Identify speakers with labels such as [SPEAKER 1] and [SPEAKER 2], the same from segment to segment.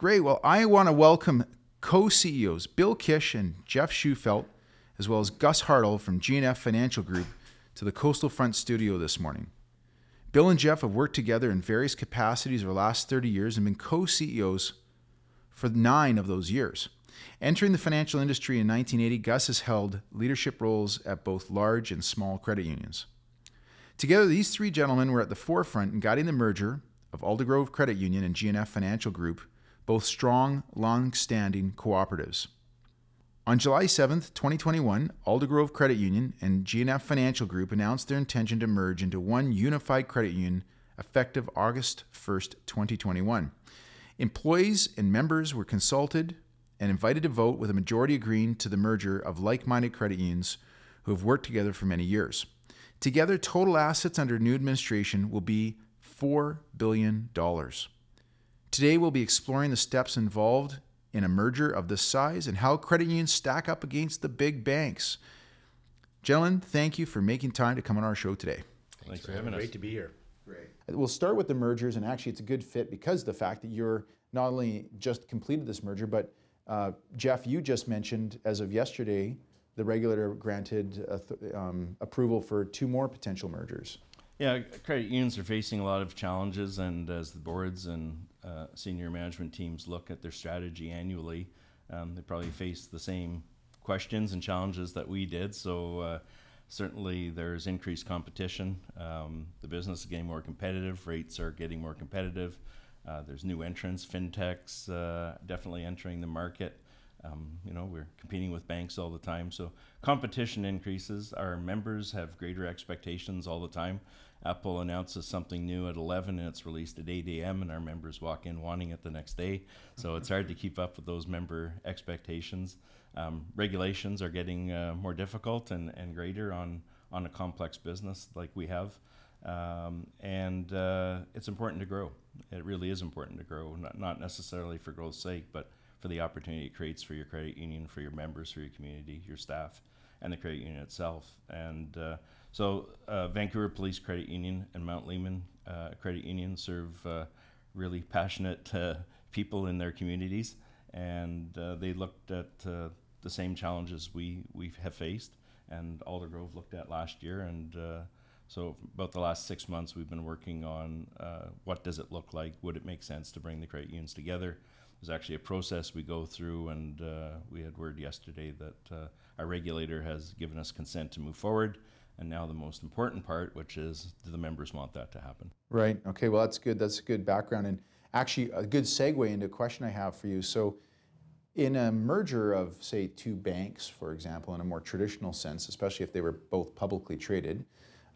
[SPEAKER 1] Great. Well, I want to welcome co CEOs Bill Kish and Jeff Schufelt, as well as Gus Hartle from GNF Financial Group, to the Coastal Front studio this morning. Bill and Jeff have worked together in various capacities over the last 30 years and been co CEOs for nine of those years. Entering the financial industry in 1980, Gus has held leadership roles at both large and small credit unions. Together, these three gentlemen were at the forefront in guiding the merger of Aldergrove Credit Union and GNF Financial Group, both strong, long standing cooperatives. On July 7, 2021, Aldergrove Credit Union and GNF Financial Group announced their intention to merge into one unified credit union effective August 1, 2021. Employees and members were consulted and invited to vote with a majority agreeing to the merger of like minded credit unions who have worked together for many years. Together, total assets under new administration will be $4 billion. Today, we'll be exploring the steps involved in a merger of this size and how credit unions stack up against the big banks. Gentlemen, thank you for making time to come on our show today.
[SPEAKER 2] Thanks, for having us.
[SPEAKER 3] Great to be here.
[SPEAKER 1] Great. We'll start with the mergers, and actually, it's a good fit because of the fact that you're not only just completed this merger, but uh, Jeff, you just mentioned as of yesterday, the regulator granted uh, th- um, approval for two more potential mergers.
[SPEAKER 2] Yeah, credit unions are facing a lot of challenges, and as the boards and uh, senior management teams look at their strategy annually, um, they probably face the same questions and challenges that we did. So uh, certainly there's increased competition. Um, the business is getting more competitive. Rates are getting more competitive. Uh, there's new entrants, fintechs, uh, definitely entering the market. Um, you know, we're competing with banks all the time, so competition increases. Our members have greater expectations all the time. Apple announces something new at 11 and it's released at 8 a.m. and our members walk in wanting it the next day. So it's hard to keep up with those member expectations. Um, regulations are getting uh, more difficult and, and greater on, on a complex business like we have. Um, and uh, it's important to grow. It really is important to grow, not, not necessarily for growth's sake, but for the opportunity it creates for your credit union, for your members, for your community, your staff, and the credit union itself. And uh, so, uh, Vancouver Police Credit Union and Mount Lehman uh, Credit Union serve uh, really passionate uh, people in their communities, and uh, they looked at the same challenges we we have faced, and Aldergrove looked at last year, and so about the last six months, we've been working on what does it look like? Would it make sense to bring the credit unions together? There's actually a process we go through, and uh, we had word yesterday that uh, our regulator has given us consent to move forward. And now the most important part, which is, do the members want that to happen?
[SPEAKER 1] Right. Okay. Well, that's good. That's a good background, and actually a good segue into a question I have for you. So, in a merger of, say, two banks, for example, in a more traditional sense, especially if they were both publicly traded,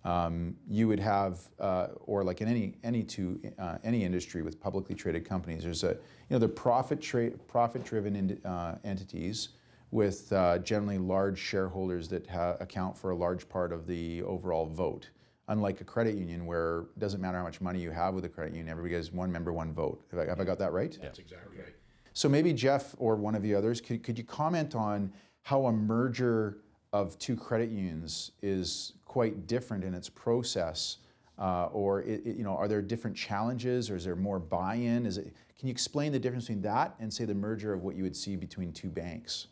[SPEAKER 1] um, you would have, uh, or like in any any two uh, any industry with publicly traded companies, there's a you know the profit tra- profit driven in, uh, entities with uh, generally large shareholders that ha- account for a large part of the overall vote. Unlike a credit union, where it doesn't matter how much money you have with a credit union, everybody gets one member, one vote. Have I, have I got that right?
[SPEAKER 3] That's exactly right.
[SPEAKER 1] So maybe Jeff or one of the others, could, could you comment on how a merger of two credit unions is quite different in its process? Uh, or it, it, you know, are there different challenges, or is there more buy-in? Is it? Can you explain the difference between that and say the merger of what you would see between two banks?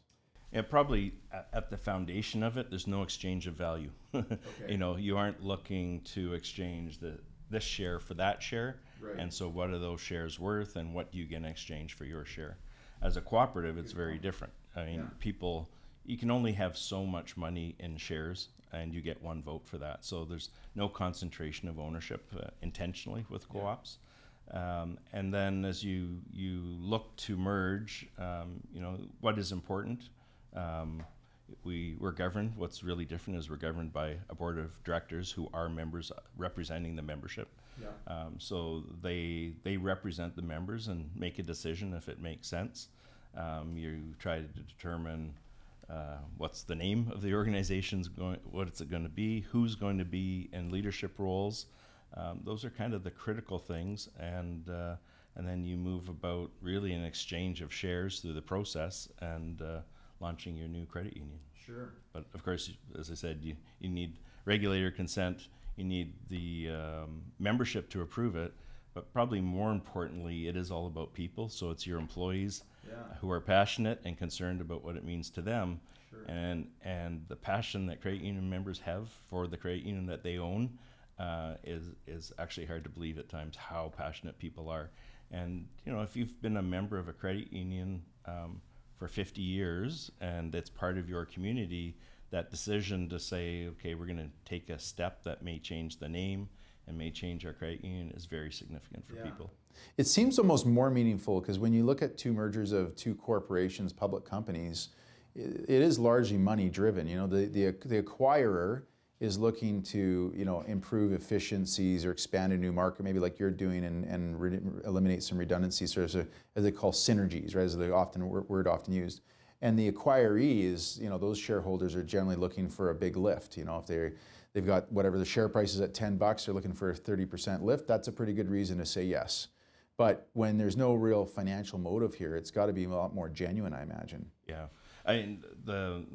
[SPEAKER 2] Yeah, probably at the foundation of it, there's no exchange of value. okay. You know, you aren't looking to exchange the this share for that share, right. and so what are those shares worth, and what do you get in exchange for your share? As a cooperative, it's very different. I mean, yeah. people you can only have so much money in shares and you get one vote for that. So there's no concentration of ownership uh, intentionally with co-ops. Um, and then as you you look to merge, um, you know what is important. Um, we we're governed. What's really different is we're governed by a board of directors who are members representing the membership. Yeah. Um, so they they represent the members and make a decision if it makes sense. Um, you try to determine uh, what's the name of the organization's going, what it's going to be, who's going to be in leadership roles. Um, those are kind of the critical things, and uh, and then you move about really an exchange of shares through the process and uh, launching your new credit union.
[SPEAKER 1] Sure.
[SPEAKER 2] But of course, as I said, you, you need regulator consent, you need the um, membership to approve it, but probably more importantly, it is all about people. So it's your employees
[SPEAKER 1] Yeah.
[SPEAKER 2] who are passionate and concerned about what it means to them,
[SPEAKER 1] Sure.
[SPEAKER 2] and and the passion that credit union members have for the credit union that they own uh, is is actually hard to believe at times how passionate people are. And you know, if you've been a member of a credit union um, for 50 years and it's part of your community, that decision to say, okay, we're going to take a step that may change the name and may change our credit union is very significant for
[SPEAKER 1] Yeah.
[SPEAKER 2] people.
[SPEAKER 1] It seems almost more meaningful because when you look at two mergers of two corporations, public companies, i- it is largely money driven. You know, the, the, the acquirer is looking to, you know, improve efficiencies or expand a new market, maybe like you're doing, and, and re- eliminate some redundancies, or as, a, as they call synergies, right? As the often word often used. And the acquiree is, you know, those shareholders are generally looking for a big lift. You know, if they're they've got whatever the share price is at 10 bucks, they're looking for a 30% lift. That's a pretty good reason to say yes. But when there's no real financial motive here, it's got to be a lot more genuine, I imagine.
[SPEAKER 2] Yeah, I mean the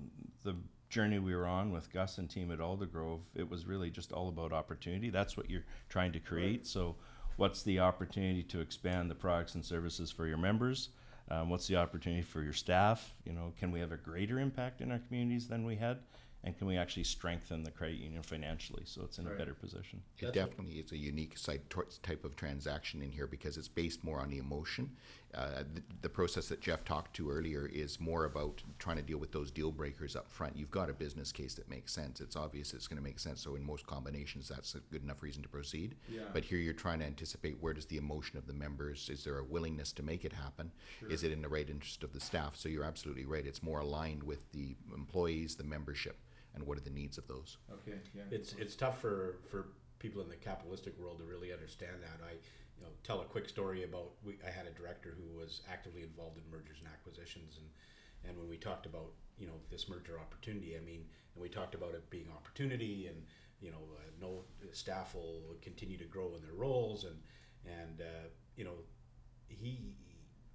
[SPEAKER 2] the journey we were on with Gus and team at Aldergrove, it was really just all about opportunity. That's what you're trying to create. So, what's the opportunity to expand the products and services for your members? Um, what's the opportunity for your staff? You know, can we have a greater impact in our communities than we had? And can we actually strengthen the credit union financially so it's in
[SPEAKER 1] Right.
[SPEAKER 2] a better position?
[SPEAKER 3] It definitely is a unique site tor- type of transaction in here because it's based more on the emotion. Uh, the, the process that Jeff talked to earlier is more about trying to deal with those deal breakers up front. You've got a business case that makes sense. It's obvious it's going to make sense. So in most combinations, that's a good enough reason to proceed.
[SPEAKER 1] Yeah.
[SPEAKER 3] But here you're trying to anticipate where does the emotion of the members? Is there a willingness to make it happen? Is it in the right interest of the staff? So you're absolutely right. It's more aligned with the employees, the membership, and what are the needs of those.
[SPEAKER 1] Okay. Yeah.
[SPEAKER 4] It's it's tough for for people in the capitalistic world to really understand that. I you know tell a quick story about we, I had a director who was actively involved in mergers and acquisitions and and when we talked about you know this merger opportunity, I mean, and we talked about it being opportunity and you know uh, no staff will continue to grow in their roles and and uh, you know he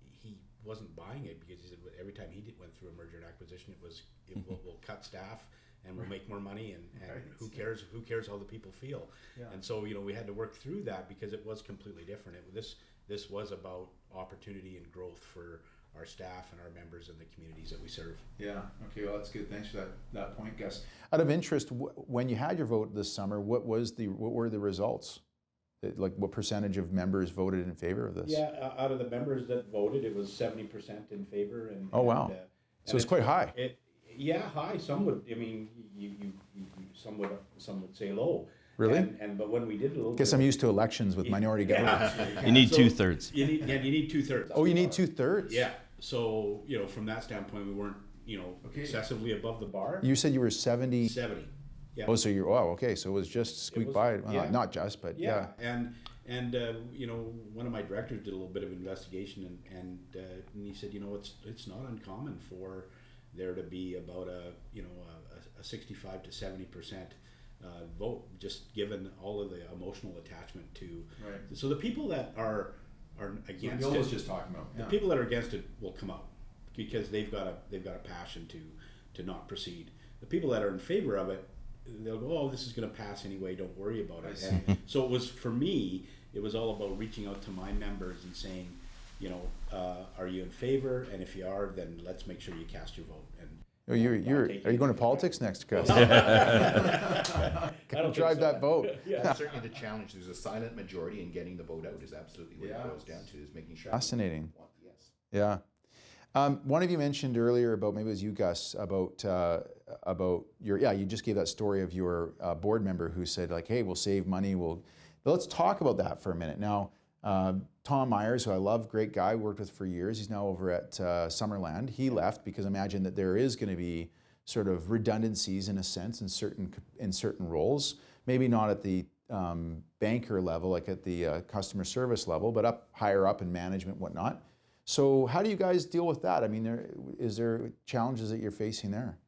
[SPEAKER 4] he wasn't buying it because he said every time he did, went through a merger and acquisition, it was it will, will cut staff and we'll make more money and, and
[SPEAKER 1] Right.
[SPEAKER 4] who cares who cares how the people feel
[SPEAKER 1] Yeah.
[SPEAKER 4] and so you know we had to work through that because it was completely different it, this this was about opportunity and growth for our staff and our members and the communities that we serve
[SPEAKER 1] Yeah. Okay. Well, that's good. Thanks for that that point, Gus. Out of interest, wh- when you had your vote this summer, what was the what were the results? Uh, Like, what percentage of members voted in favor of this?
[SPEAKER 4] yeah uh, out of the members that voted it was 70% in favor and
[SPEAKER 1] Oh, wow.
[SPEAKER 4] and, uh,
[SPEAKER 1] So
[SPEAKER 4] and
[SPEAKER 1] it's quite high.
[SPEAKER 4] it yeah high some would i mean you, you, you some would some would say low
[SPEAKER 1] Really?
[SPEAKER 4] and, and but when we did a little
[SPEAKER 1] Guess
[SPEAKER 4] bit
[SPEAKER 1] I'm used to elections with minority governments.
[SPEAKER 4] Yeah.
[SPEAKER 2] You need
[SPEAKER 4] So-
[SPEAKER 2] two thirds.
[SPEAKER 4] You need, yeah, you need two thirds.
[SPEAKER 1] Oh, you need two thirds.
[SPEAKER 4] Yeah. So you know, from that standpoint, we weren't you know
[SPEAKER 1] Okay.
[SPEAKER 4] excessively above the bar.
[SPEAKER 1] You said you were seventy.
[SPEAKER 4] Seventy. Yeah.
[SPEAKER 1] Oh, so you're oh okay. So it was just squeaked
[SPEAKER 4] was-
[SPEAKER 1] by. Well,
[SPEAKER 4] yeah.
[SPEAKER 1] Not just, but yeah.
[SPEAKER 4] yeah. And and uh, you know, one of my directors did a little bit of investigation, and and, uh, and he said, you know, it's it's not uncommon for there to be about a you know a, a sixty-five to seventy percent. Uh, vote just given all of the emotional attachment to
[SPEAKER 1] Right.
[SPEAKER 4] so the people that are are against
[SPEAKER 1] Bill
[SPEAKER 4] it,
[SPEAKER 1] was just talking about.
[SPEAKER 4] the people that are against it will come out because they've got a they've got a passion to to not proceed. The people that are in favor of it, they'll go, "Oh, this is going to pass anyway. Don't worry about it." And so it was for me. It was all about reaching out to my members and saying, you know, uh, are you in favor? And if you are, then let's make sure you cast your vote. And
[SPEAKER 1] Oh, you're, you're, are you going to politics next, Gus?
[SPEAKER 4] I don't
[SPEAKER 1] Drive
[SPEAKER 4] so.
[SPEAKER 1] that vote.
[SPEAKER 4] yeah.
[SPEAKER 3] Certainly the challenge, there's a silent majority and getting the vote out is absolutely what
[SPEAKER 1] Yeah.
[SPEAKER 3] it boils down to, is making sure.
[SPEAKER 1] Fascinating.
[SPEAKER 3] Want the yes.
[SPEAKER 1] Yeah. Um, one of you mentioned earlier about maybe it was you, Gus, about uh, about your yeah. You just gave that story of your uh, board member who said like, "Hey, we'll save money. We'll." But let's talk about that for a minute. Now, uh, Tom Myers, who I love, great guy, worked with for years. He's now over at uh, Summerland. He left because I imagine that there is going to be sort of redundancies in a sense in certain in certain roles. Maybe not at the um, banker level, like at the uh, customer service level, but up higher up in management, whatnot. So how do you guys deal with that? I mean, there, is there challenges that you're facing there?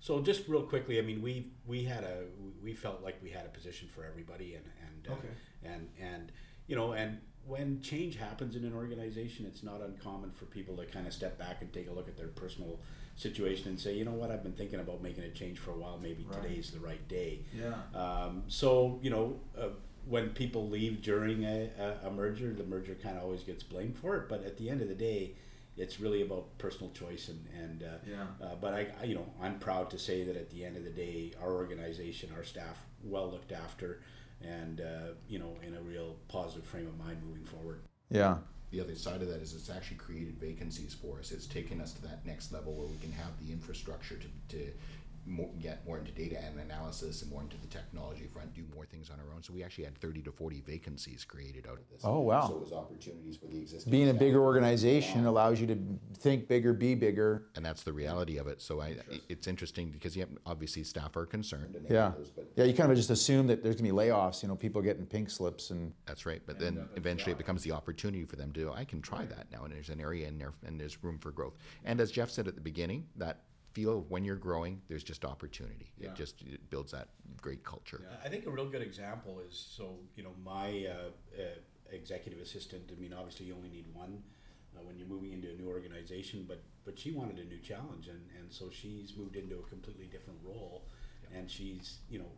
[SPEAKER 4] So just real quickly, I mean, we we had a we felt like we had a position for everybody, and and uh, and and you know, and when change happens in an organization, it's not uncommon for people to kind of step back and take a look at their personal situation and say, you know what, I've been thinking about making a change for a while. Maybe
[SPEAKER 1] Right.
[SPEAKER 4] today's the right day.
[SPEAKER 1] Yeah.
[SPEAKER 4] Um, so you know, uh, when people leave during a, a, a merger, the merger kind of always gets blamed for it. But at the end of the day, it's really about personal choice and and uh,
[SPEAKER 1] Yeah.
[SPEAKER 4] uh, but I, I you know I'm proud to say that at the end of the day, our organization, our staff, well looked after, and uh, you know in a real positive frame of mind moving forward.
[SPEAKER 1] Yeah.
[SPEAKER 3] The other side of that is it's actually created vacancies for us. It's taken us to that next level where we can have the infrastructure to, to more, get more into data and analysis and more into the technology front, do more things on our own. So we actually had 30 to 40 vacancies created out of this.
[SPEAKER 1] Oh, wow.
[SPEAKER 3] So it was opportunities for the existing.
[SPEAKER 1] Being a bigger organization allows you to think bigger, be bigger.
[SPEAKER 3] And that's the reality of it. So I, it's interesting because you have, obviously staff are concerned. And
[SPEAKER 1] Yeah.
[SPEAKER 3] those, but
[SPEAKER 1] Yeah, you kind of just assume that there's gonna be layoffs, you know, people getting pink slips and,
[SPEAKER 3] That's right, but then eventually it becomes the opportunity for them to, I can try that now, and there's an area in there, and there's room for growth. And as Jeff said at the beginning, that feel of when you're growing, there's just opportunity. It just it builds that great culture.
[SPEAKER 4] I think a real good example is so you know my uh, uh, executive assistant. I mean, obviously you only need one uh, when you're moving into a new organization, but but she wanted a new challenge, and and so she's moved into a completely different role, and she's you know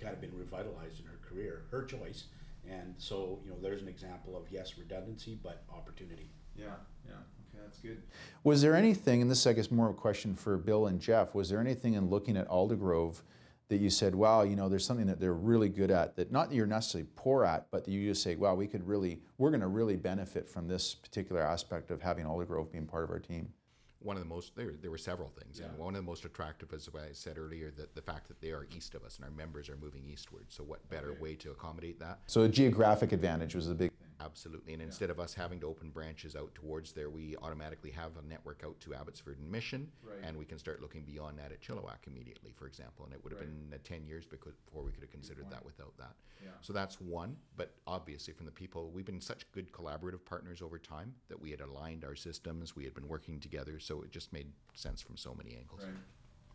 [SPEAKER 4] kind of been revitalized in her career, her choice, and so you know there's an example of yes redundancy but opportunity.
[SPEAKER 1] Yeah, yeah, okay, that's good. Was there anything, and this I guess more of a question for Bill and Jeff, was there anything in looking at Aldergrove that you said, wow, you know, there's something that they're really good at that not that you're necessarily poor at, but that you just say, wow, we could really, we're going to really benefit from this particular aspect of having Aldergrove being part of our team?
[SPEAKER 3] One of the most, there, there were several things, and one of the most attractive is what I said earlier, that the fact that they are east of us and our members are moving eastward. So what better way to accommodate that?
[SPEAKER 1] So a geographic advantage was a big thing.
[SPEAKER 3] Absolutely, and instead of us having to open branches out towards there, we automatically have a network out to Abbotsford and Mission, and we can start looking beyond that at Chilliwack immediately, for example. And it would have been uh, ten years because, before we could have considered that without that. So that's one. But obviously, from the people, we've been such good collaborative partners over time that we had aligned our systems, we had been working together, so it just made sense from so many angles.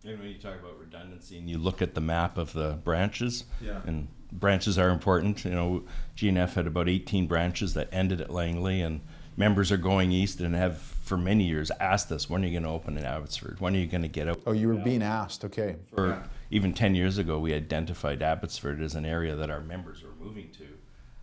[SPEAKER 2] And when you talk about redundancy and you look at the map of the branches,
[SPEAKER 1] Yeah.
[SPEAKER 2] and branches are important. You know, GNF had about 18 branches that ended at Langley, and members are going east and have for many years asked us, when are you going to open in Abbotsford? When are you going to get out?
[SPEAKER 1] Oh, you were being asked, okay.
[SPEAKER 2] Or even 10 years ago, we identified Abbotsford as an area that our members were moving to.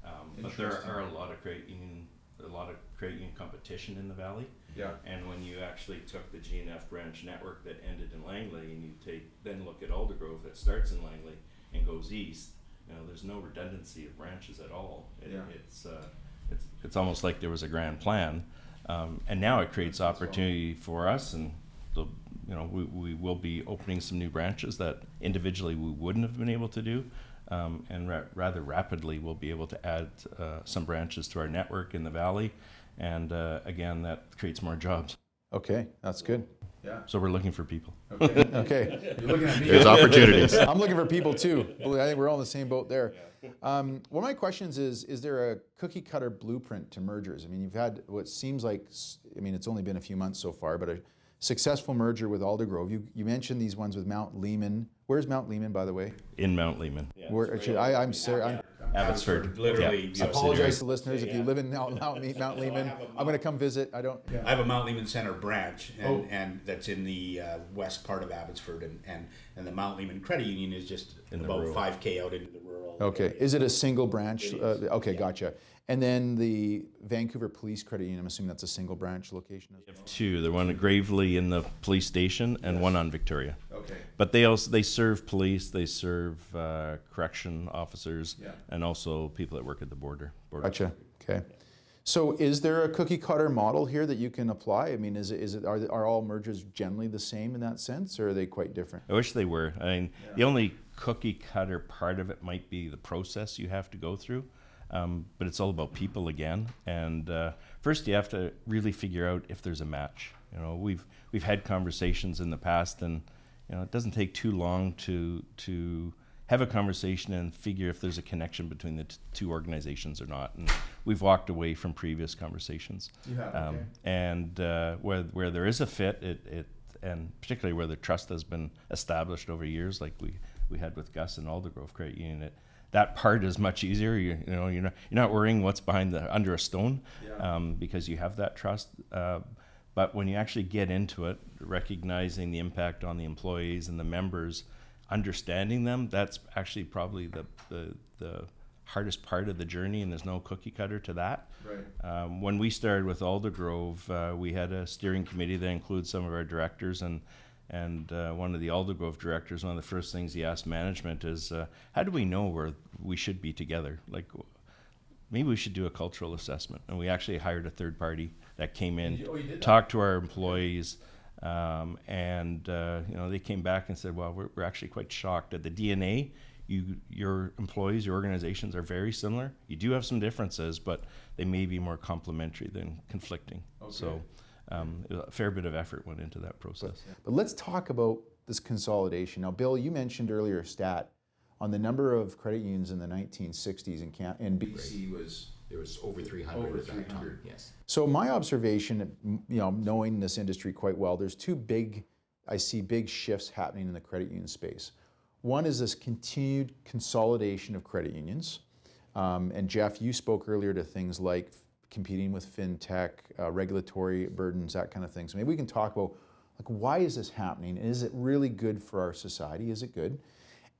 [SPEAKER 2] Um, but there are a lot of great union, a lot of union competition in the valley.
[SPEAKER 1] Yeah.
[SPEAKER 2] And when you actually took the GNF branch network that ended in Langley and you take, then look at Aldergrove that starts in Langley and goes east, you know, there's no redundancy of branches at all. It,
[SPEAKER 1] Yeah.
[SPEAKER 2] It's, uh, it's, it's almost like there was a grand plan. Um, and now it creates opportunity for us and the, you know, we, we will be opening some new branches that individually we wouldn't have been able to do. Um, and ra- rather rapidly, we'll be able to add uh, some branches to our network in the valley. And uh, again, that creates more jobs.
[SPEAKER 1] Okay, that's good. Yeah.
[SPEAKER 2] So we're looking for people.
[SPEAKER 1] Okay. okay. You're looking at me.
[SPEAKER 3] There's opportunities.
[SPEAKER 1] I'm looking for people too. I think we're all in the same boat there. Um, one of my questions is: Is there a cookie cutter blueprint to mergers? I mean, you've had what seems like, I mean, it's only been a few months so far, but a successful merger with Aldergrove. You, you mentioned these ones with Mount Lehman. Where's Mount Lehman, by the way?
[SPEAKER 2] in Mount Lehman.
[SPEAKER 1] Where, actually, I, I'm sorry. I'm,
[SPEAKER 2] Abbotsford.
[SPEAKER 4] literally.
[SPEAKER 2] Yeah.
[SPEAKER 1] I apologize to listeners if you live in Mount, Mount, Mount Lehman. I'm going to come visit. I don't.
[SPEAKER 4] I have a Mount Lehman Center branch, and,
[SPEAKER 1] Oh.
[SPEAKER 4] and that's in the uh, west part of Abbotsford, and, and, and the Mount Lehman Credit Union is just
[SPEAKER 2] In the
[SPEAKER 4] about five k out into the rural.
[SPEAKER 1] Okay.
[SPEAKER 4] area.
[SPEAKER 1] Is it a single branch?
[SPEAKER 4] It
[SPEAKER 1] Uh,
[SPEAKER 4] is.
[SPEAKER 1] okay, gotcha. And then the Vancouver Police Credit Union. I'm assuming that's a single branch location as well.
[SPEAKER 2] Two. The one at Graveley in the police station, and one on Victoria.
[SPEAKER 1] Okay.
[SPEAKER 2] But they also they serve police, they serve uh, correction officers,
[SPEAKER 1] Yeah.
[SPEAKER 2] and also people that work at the border. border.
[SPEAKER 1] Gotcha. Okay. So is there a cookie cutter model here that you can apply? I mean, is it, is it are, are all mergers generally the same in that sense, or are they quite different?
[SPEAKER 2] I wish they were. I mean, the only cookie cutter part of it might be the process you have to go through, um, but it's all about people again. And uh, first, you have to really figure out if there's a match. You know, we've we've had conversations in the past, and you know, it doesn't take too long to to have a conversation and figure if there's a connection between the t- two organizations or not. And we've walked away from previous conversations.
[SPEAKER 1] Have,
[SPEAKER 2] Um,
[SPEAKER 1] okay.
[SPEAKER 2] and uh, where where there is a fit, it, it and particularly where the trust has been established over years, like we, we had with Gus and Aldergrove Credit Union, it, that part is much easier. You, you know, you're not you're not worrying what's behind the under a stone,
[SPEAKER 1] Yeah.
[SPEAKER 2] um, because you have that trust. Uh, but when you actually get into it, recognizing the impact on the employees and the members, understanding them, that's actually probably the the, the hardest part of the journey, and there's no cookie cutter to that.
[SPEAKER 1] Right.
[SPEAKER 2] Um, when we started with Aldergrove, uh, we had a steering committee that includes some of our directors and and uh, one of the Aldergrove directors, one of the first things he asked management is, uh, "How do we know where we should be together? Like, maybe we should do a cultural assessment." And we actually hired a third party that came in,
[SPEAKER 1] you- oh, you did that?
[SPEAKER 2] talked to our employees, um, and uh, you know they came back and said, "Well, we're, we're actually quite shocked at the DNA. You, your employees, your organizations are very similar. You do have some differences, but they may be more complementary than conflicting. So, um, a fair bit of effort went into that process.
[SPEAKER 1] But let's talk about this consolidation. Now, Bill, you mentioned earlier a stat on the number of credit unions in the 1960s in, Can- in BC was.
[SPEAKER 3] There was over 300
[SPEAKER 1] Over
[SPEAKER 3] at that
[SPEAKER 1] 300.
[SPEAKER 3] time. Yes.
[SPEAKER 1] So my observation, you know, knowing this industry quite well, there's two big, I see big shifts happening in the credit union space. One is this continued consolidation of credit unions. Um, and Jeff, you spoke earlier to things like competing with fintech, uh, regulatory burdens, that kind of thing. So maybe we can talk about like why is this happening? And is it really good for our society? Is it good?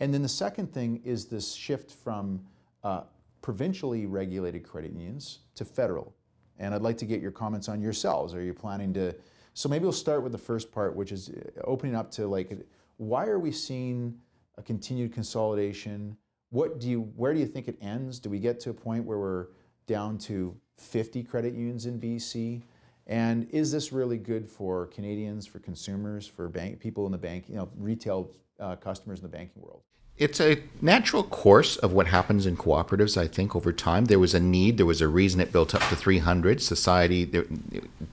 [SPEAKER 1] And then the second thing is this shift from uh, provincially regulated credit unions to federal. And I'd like to get your comments on yourselves. Are you planning to? So maybe we'll start with the first part, which is uh, opening up to like, why are we seeing a continued consolidation? What do you? Where do you think it ends? Do we get to a point where we're down to 50 credit unions in BC? And is this really good for Canadians, for consumers, for bank people in the bank, you know, retail uh, customers in the banking world?
[SPEAKER 3] It's a natural course of what happens in cooperatives, I think, over time. There was a need, there was a reason it built up to 300. Society, there,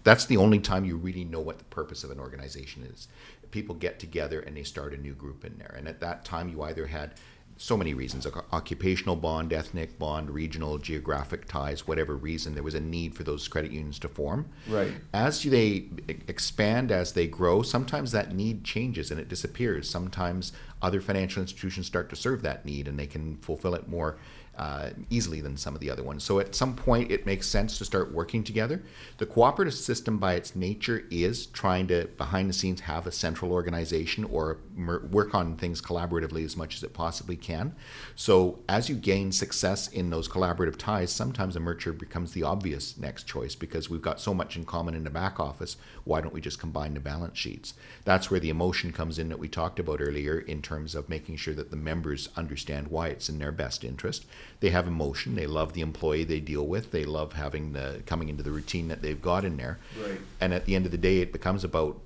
[SPEAKER 3] that's the only time you really know what the purpose of an organization is. People get together and they start a new group in there. And at that time, you either had so many reasons oc- occupational bond, ethnic bond, regional, geographic ties, whatever reason, there was a need for those credit unions to form.
[SPEAKER 1] Right.
[SPEAKER 3] As they expand, as they grow, sometimes that need changes and it disappears. Sometimes other financial institutions start to serve that need and they can fulfill it more uh, easily than some of the other ones. So at some point, it makes sense to start working together. The cooperative system, by its nature, is trying to behind the scenes have a central organization or mer- work on things collaboratively as much as it possibly can. So as you gain success in those collaborative ties, sometimes a merger becomes the obvious next choice because we've got so much in common in the back office. Why don't we just combine the balance sheets? That's where the emotion comes in that we talked about earlier in terms of making sure that the members understand why it's in their best interest. They have emotion. They love the employee they deal with. They love having the coming into the routine that they've got in there.
[SPEAKER 1] Right.
[SPEAKER 3] And at the end of the day, it becomes about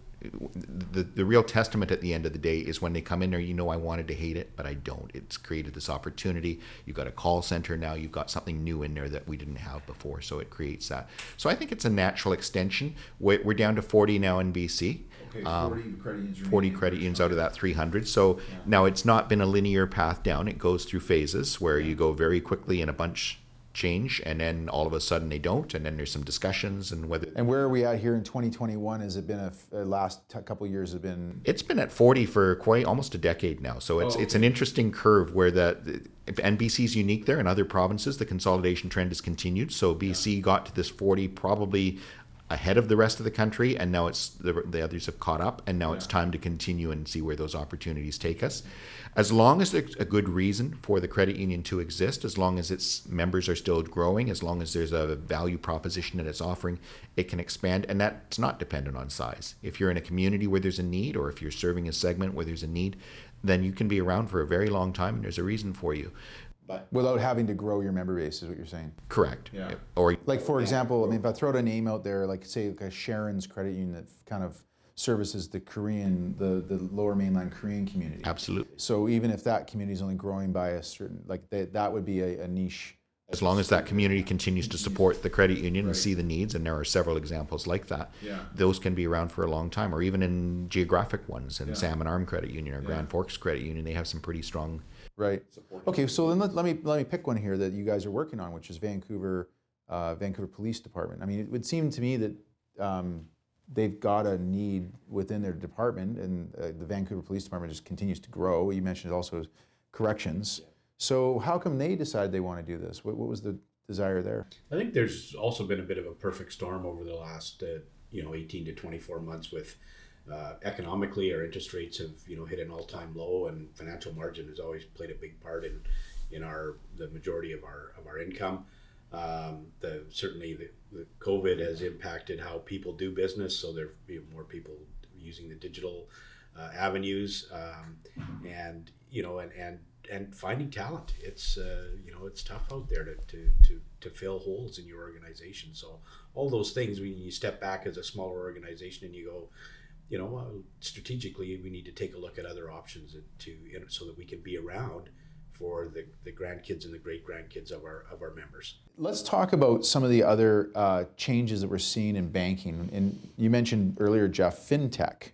[SPEAKER 3] the, the real testament at the end of the day is when they come in there, you know, I wanted to hate it, but I don't. It's created this opportunity. You've got a call center now. You've got something new in there that we didn't have before. So it creates that. So I think it's a natural extension. We're, we're down to 40 now in BC.
[SPEAKER 1] Okay,
[SPEAKER 3] Um,
[SPEAKER 1] 40 credit unions.
[SPEAKER 3] 40 credit unions out of that 300. So now it's not been a linear path down. It goes through phases where you go very quickly and a bunch change, and then all of a sudden they don't, and then there's some discussions and whether
[SPEAKER 1] And where are we at here in 2021? Has it been a, f- a last t- couple of years have been
[SPEAKER 3] it's been at 40 for quite almost a decade now. So it's
[SPEAKER 1] Oh,
[SPEAKER 3] it's an interesting curve where the, the NBC is unique there. In other provinces, the consolidation trend has continued. So BC got to this 40 probably ahead of the rest of the country, and now it's the, the others have caught up, and now it's time to continue and see where those opportunities take us. As long as there's a good reason for the credit union to exist, as long as its members are still growing, as long as there's a value proposition that it's offering, it can expand, and that's not dependent on size. If you're in a community where there's a need, or if you're serving a segment where there's a need, then you can be around for a very long time, and there's a reason for you. But
[SPEAKER 1] without having to grow your member base? Is what you're saying?
[SPEAKER 3] correct.
[SPEAKER 1] Yeah.
[SPEAKER 3] Or
[SPEAKER 1] Like for example, I mean, if I throw out a name out there, like say like a Sharon's credit union that kind of services the Korean, the the lower mainland Korean community.
[SPEAKER 3] absolutely.
[SPEAKER 1] So even if that community is only growing by a certain, like that, that would be a, a niche.
[SPEAKER 3] As long as that community continues to support the credit union and see the needs, and there are several examples like that,
[SPEAKER 1] Yeah.
[SPEAKER 3] those can be around for a long time, or even in geographic ones, in Salmon Arm Credit Union or Grand Forks Credit Union, they have some pretty strong.
[SPEAKER 1] Right. Okay, so then let, let me let me pick one here that you guys are working on, which is Vancouver, uh, Vancouver Police Department. I mean, it would seem to me that um, they've got a need within their department, and uh, the Vancouver Police Department just continues to grow. You mentioned also corrections. So how come they decided they want to do this? What, what was the desire there?
[SPEAKER 4] I think there's also been a bit of a perfect storm over the last, uh, you know, 18 to 24 months with uh, economically our interest rates have, you know, hit an all-time low and financial margin has always played a big part in, in our the majority of our of our income. Um, the certainly the, the COVID has impacted how people do business, so there be more people using the digital uh, avenues, um, and you know, and and and finding talent. It's uh, you know it's tough out there to, to to to fill holes in your organization. So all those things when you step back as a smaller organization and you go, you know, uh, strategically we need to take a look at other options to you know, so that we can be around for the, the grandkids and the great grandkids of our of our members.
[SPEAKER 1] Let's talk about some of the other uh, changes that we're seeing in banking. And you mentioned earlier, Jeff, fintech.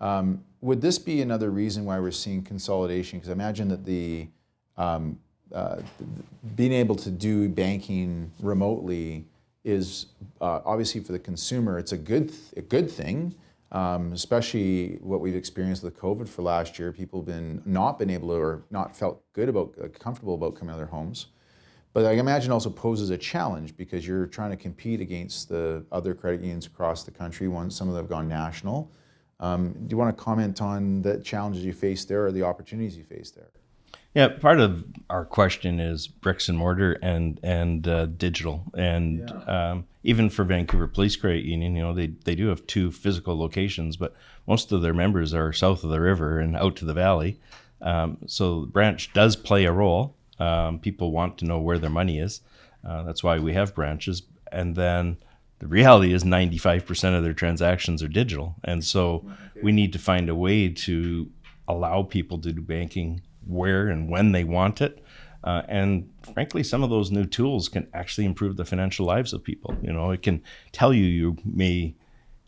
[SPEAKER 1] Um, would this be another reason why we're seeing consolidation? Because I imagine that the um, uh, being able to do banking remotely is uh, obviously for the consumer, it's a good a good thing. Um, especially what we've experienced with COVID for last year, people have been not been able to or not felt good about uh, comfortable about coming out of their homes. But I imagine also poses a challenge because you're trying to compete against the other credit unions across the country. One, some of them have gone national. Um, do you want to comment on the challenges you face there or the opportunities you face there?
[SPEAKER 2] Yeah, part of our question is bricks and mortar and and uh, digital, and yeah. um, even for Vancouver Police Credit Union, you know, they they do have two physical locations, but most of their members are south of the river and out to the valley. Um, so the branch does play a role. Um, people want to know where their money is. Uh, that's why we have branches, and then the reality is 95% of their transactions are digital, and so we need to find a way to allow people to do banking where and when they want it. Uh, and frankly, some of those new tools can actually improve the financial lives of people. You know, it can tell you you may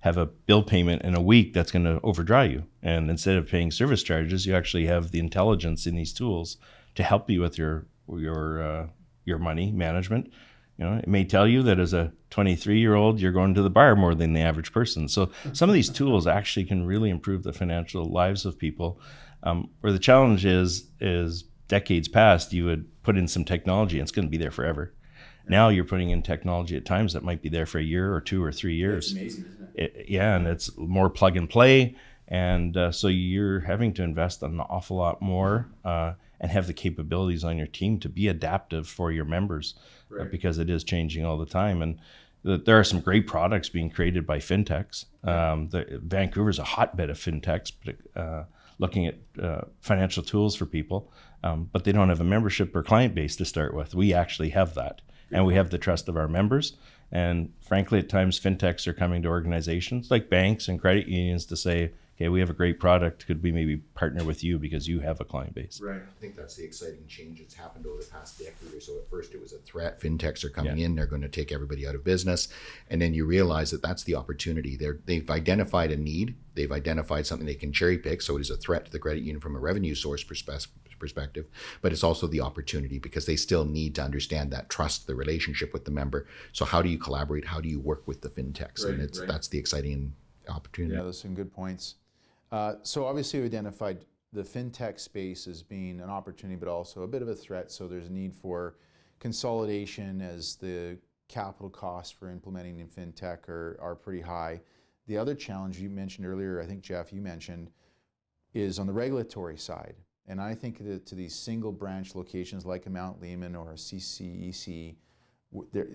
[SPEAKER 2] have a bill payment in a week that's going to overdraw you, and instead of paying service charges, you actually have the intelligence in these tools to help you with your your uh, your money management. You know, it may tell you that as a 23 year old, you're going to the bar more than the average person. So some of these tools actually can really improve the financial lives of people. Um, where the challenge is is decades past, you would put in some technology and it's going to be there forever. Now you're putting in technology at times that might be there for a year or two or three years.
[SPEAKER 1] Amazing,
[SPEAKER 2] it? It, yeah, and it's more plug and play, and uh, so you're having to invest an awful lot more uh, and have the capabilities on your team to be adaptive for your members uh, right. uh, because it is changing all the time and there are some great products being created by fintechs. Um, the, Vancouver's a hotbed of fintechs, uh, looking at uh, financial tools for people, um, but they don't have a membership or client base to start with. We actually have that, and we have the trust of our members. And frankly, at times, fintechs are coming to organizations like banks and credit unions to say, okay, we have a great product. Could we maybe partner with you because you have a client base?
[SPEAKER 3] Right. I think that's the exciting change that's happened over the past decade or so. At first, it was a threat. Fintechs are coming yeah. in; they're going to take everybody out of business, and then you realize that that's the opportunity. They're, they've identified a need. They've identified something they can cherry pick. So it is a threat to the credit union from a revenue source perspective perspective, but it's also the opportunity because they still need to understand that trust, the relationship with the member. So how do you collaborate? How do you work with the fintechs? Right, and it's right. that's the exciting opportunity.
[SPEAKER 1] Yeah, those some good points. Uh, so obviously we identified the fintech space as being an opportunity, but also a bit of a threat. So there's a need for consolidation as the capital costs for implementing in fintech are, are pretty high. The other challenge you mentioned earlier, I think Jeff, you mentioned, is on the regulatory side. And I think that to these single branch locations like a Mount Lehman or a CCEC,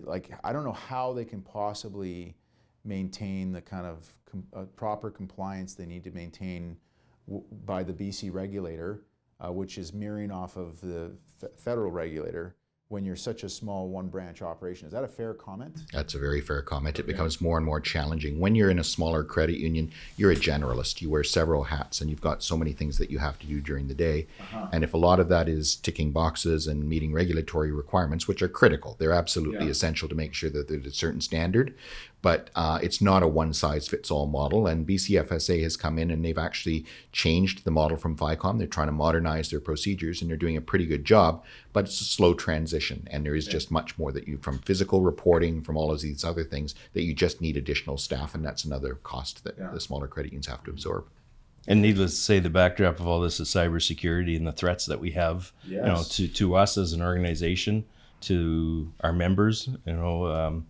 [SPEAKER 1] like I don't know how they can possibly maintain the kind of com- uh, proper compliance they need to maintain w- by the BC regulator, uh, which is mirroring off of the f- federal regulator when you're such a small one branch operation. Is that a fair comment?
[SPEAKER 3] That's a very fair comment. It becomes more and more challenging. When you're in a smaller credit union, you're a generalist. You wear several hats and you've got so many things that you have to do during the day. Uh-huh. And if a lot of that is ticking boxes and meeting regulatory requirements, which are critical, they're absolutely yeah. essential to make sure that there's a certain standard but uh, it's not a one size fits all model. And BCFSA has come in and they've actually changed the model from FICOM. They're trying to modernize their procedures and they're doing a pretty good job, but it's a slow transition. And there is yeah. just much more that you, from physical reporting, from all of these other things, that you just need additional staff. And that's another cost that yeah. the smaller credit unions have to absorb.
[SPEAKER 2] And needless to say, the backdrop of all this is cybersecurity and the threats that we have, yes. you know, to, to us as an organization, to our members. You know, um,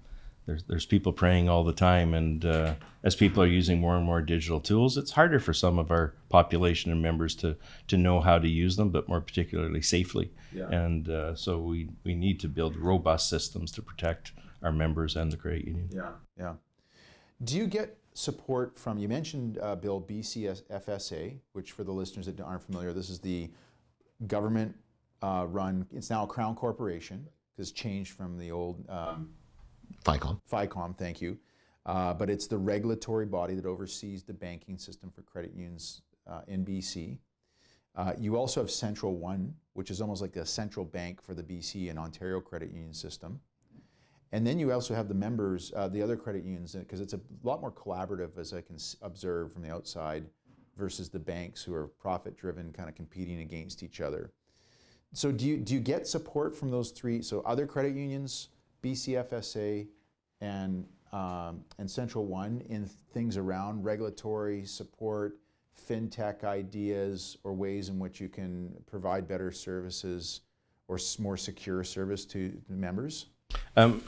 [SPEAKER 2] there's there's people preying all the time, and uh, as people are using more and more digital tools, it's harder for some of our population and members to to know how to use them, but more particularly safely.
[SPEAKER 1] Yeah.
[SPEAKER 2] And uh, so we we need to build robust systems to protect our members and the credit union.
[SPEAKER 1] Yeah, yeah. Do you get support from? You mentioned uh, Bill BCFSA, which for the listeners that aren't familiar, this is the government uh, run. It's now a Crown Corporation because changed from the old um,
[SPEAKER 3] FICOM.
[SPEAKER 1] FICOM. Thank you. Uh, but it's the regulatory body that oversees the banking system for credit unions uh, in BC. Uh, you also have Central One, which is almost like a central bank for the BC and Ontario credit union system. And then you also have the members, uh, the other credit unions, because it's a lot more collaborative, as I can observe from the outside, versus the banks who are profit driven, kind of competing against each other. So, do you, do you get support from those three? So, other credit unions, BCFSA, and, um, and Central One in things around regulatory support, fintech ideas, or ways in which you can provide better services or more secure service to members?
[SPEAKER 2] Um,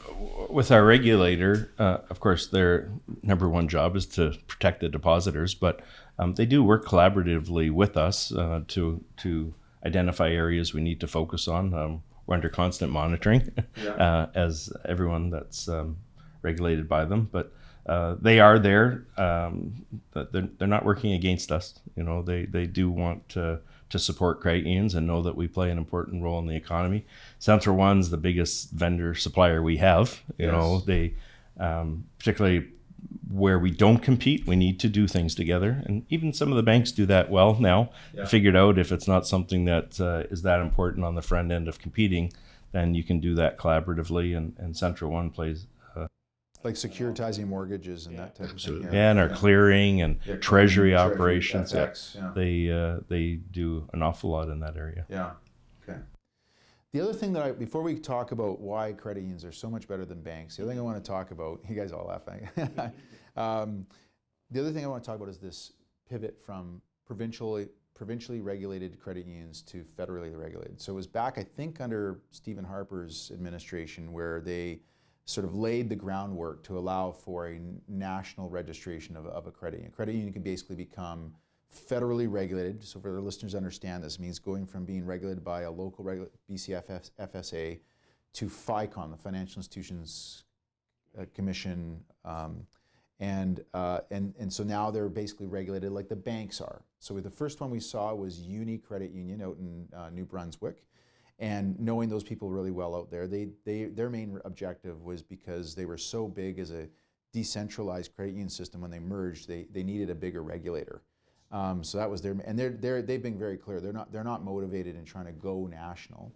[SPEAKER 2] with our regulator, uh, of course, their number one job is to protect the depositors, but um, they do work collaboratively with us uh, to to identify areas we need to focus on. Um, we're under constant monitoring, uh, as everyone that's um, regulated by them, but uh, they are there. Um, they're, they're not working against us. You know, they they do want to to support credit unions and know that we play an important role in the economy. Central One's the biggest vendor supplier we have. You know, they um, particularly where we don't compete, we need to do things together, and even some of the banks do that well now. Figured out if it's not something that uh, is that important on the front end of competing, then you can do that collaboratively, and, and Central One plays. Uh,
[SPEAKER 1] like securitizing mortgages and that type
[SPEAKER 3] absolutely.
[SPEAKER 1] of thing.
[SPEAKER 2] yeah, and our clearing and
[SPEAKER 1] Yeah,
[SPEAKER 2] treasury
[SPEAKER 1] treasury,
[SPEAKER 2] operations, yeah,
[SPEAKER 1] FX, yeah.
[SPEAKER 2] they uh, they do an awful lot in that area.
[SPEAKER 1] Yeah. The other thing that I, before we talk about why credit unions are so much better than banks, the other thing I want to talk about, you guys all laughing. um, the other thing I want to talk about is this pivot from provincially provincially regulated credit unions to federally regulated. So it was back, I think, under Stephen Harper's administration where they sort of laid the groundwork to allow for a national registration of, of a credit union. A Credit union can basically become federally regulated. So for the listeners to understand this, means going from being regulated by a local regula- BCFS, to FICOM, the Financial Institutions uh, Commission, um, and, uh, and, and so now they're basically regulated like the banks are. So the first one we saw was Uni Credit Union out in uh, New Brunswick. And knowing those people really well out there, they, they, their main objective was because they were so big as a decentralized credit union system when they merged, they, they needed a bigger regulator. Um, so that was their, and they're, they're, they've been very clear. They're not, they're not motivated in trying to go national.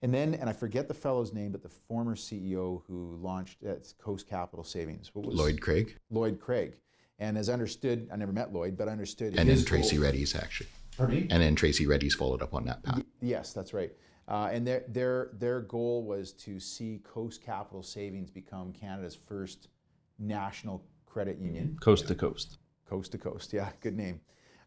[SPEAKER 1] And then, and I forget the fellow's name, but the former CEO who launched at Coast Capital Savings, what was
[SPEAKER 3] Lloyd Craig
[SPEAKER 1] Lloyd Craig. And as understood, I never met Lloyd, but understood.
[SPEAKER 3] and then Tracy
[SPEAKER 1] goal-
[SPEAKER 3] Redies actually.
[SPEAKER 1] Pardon?
[SPEAKER 3] And then Tracy Redies followed up on that path.
[SPEAKER 1] Yes, that's right. Uh, and their, their, their goal was to see Coast Capital Savings become Canada's first national credit union,
[SPEAKER 2] Coast to coast.
[SPEAKER 1] Coast to coast. Yeah, good name.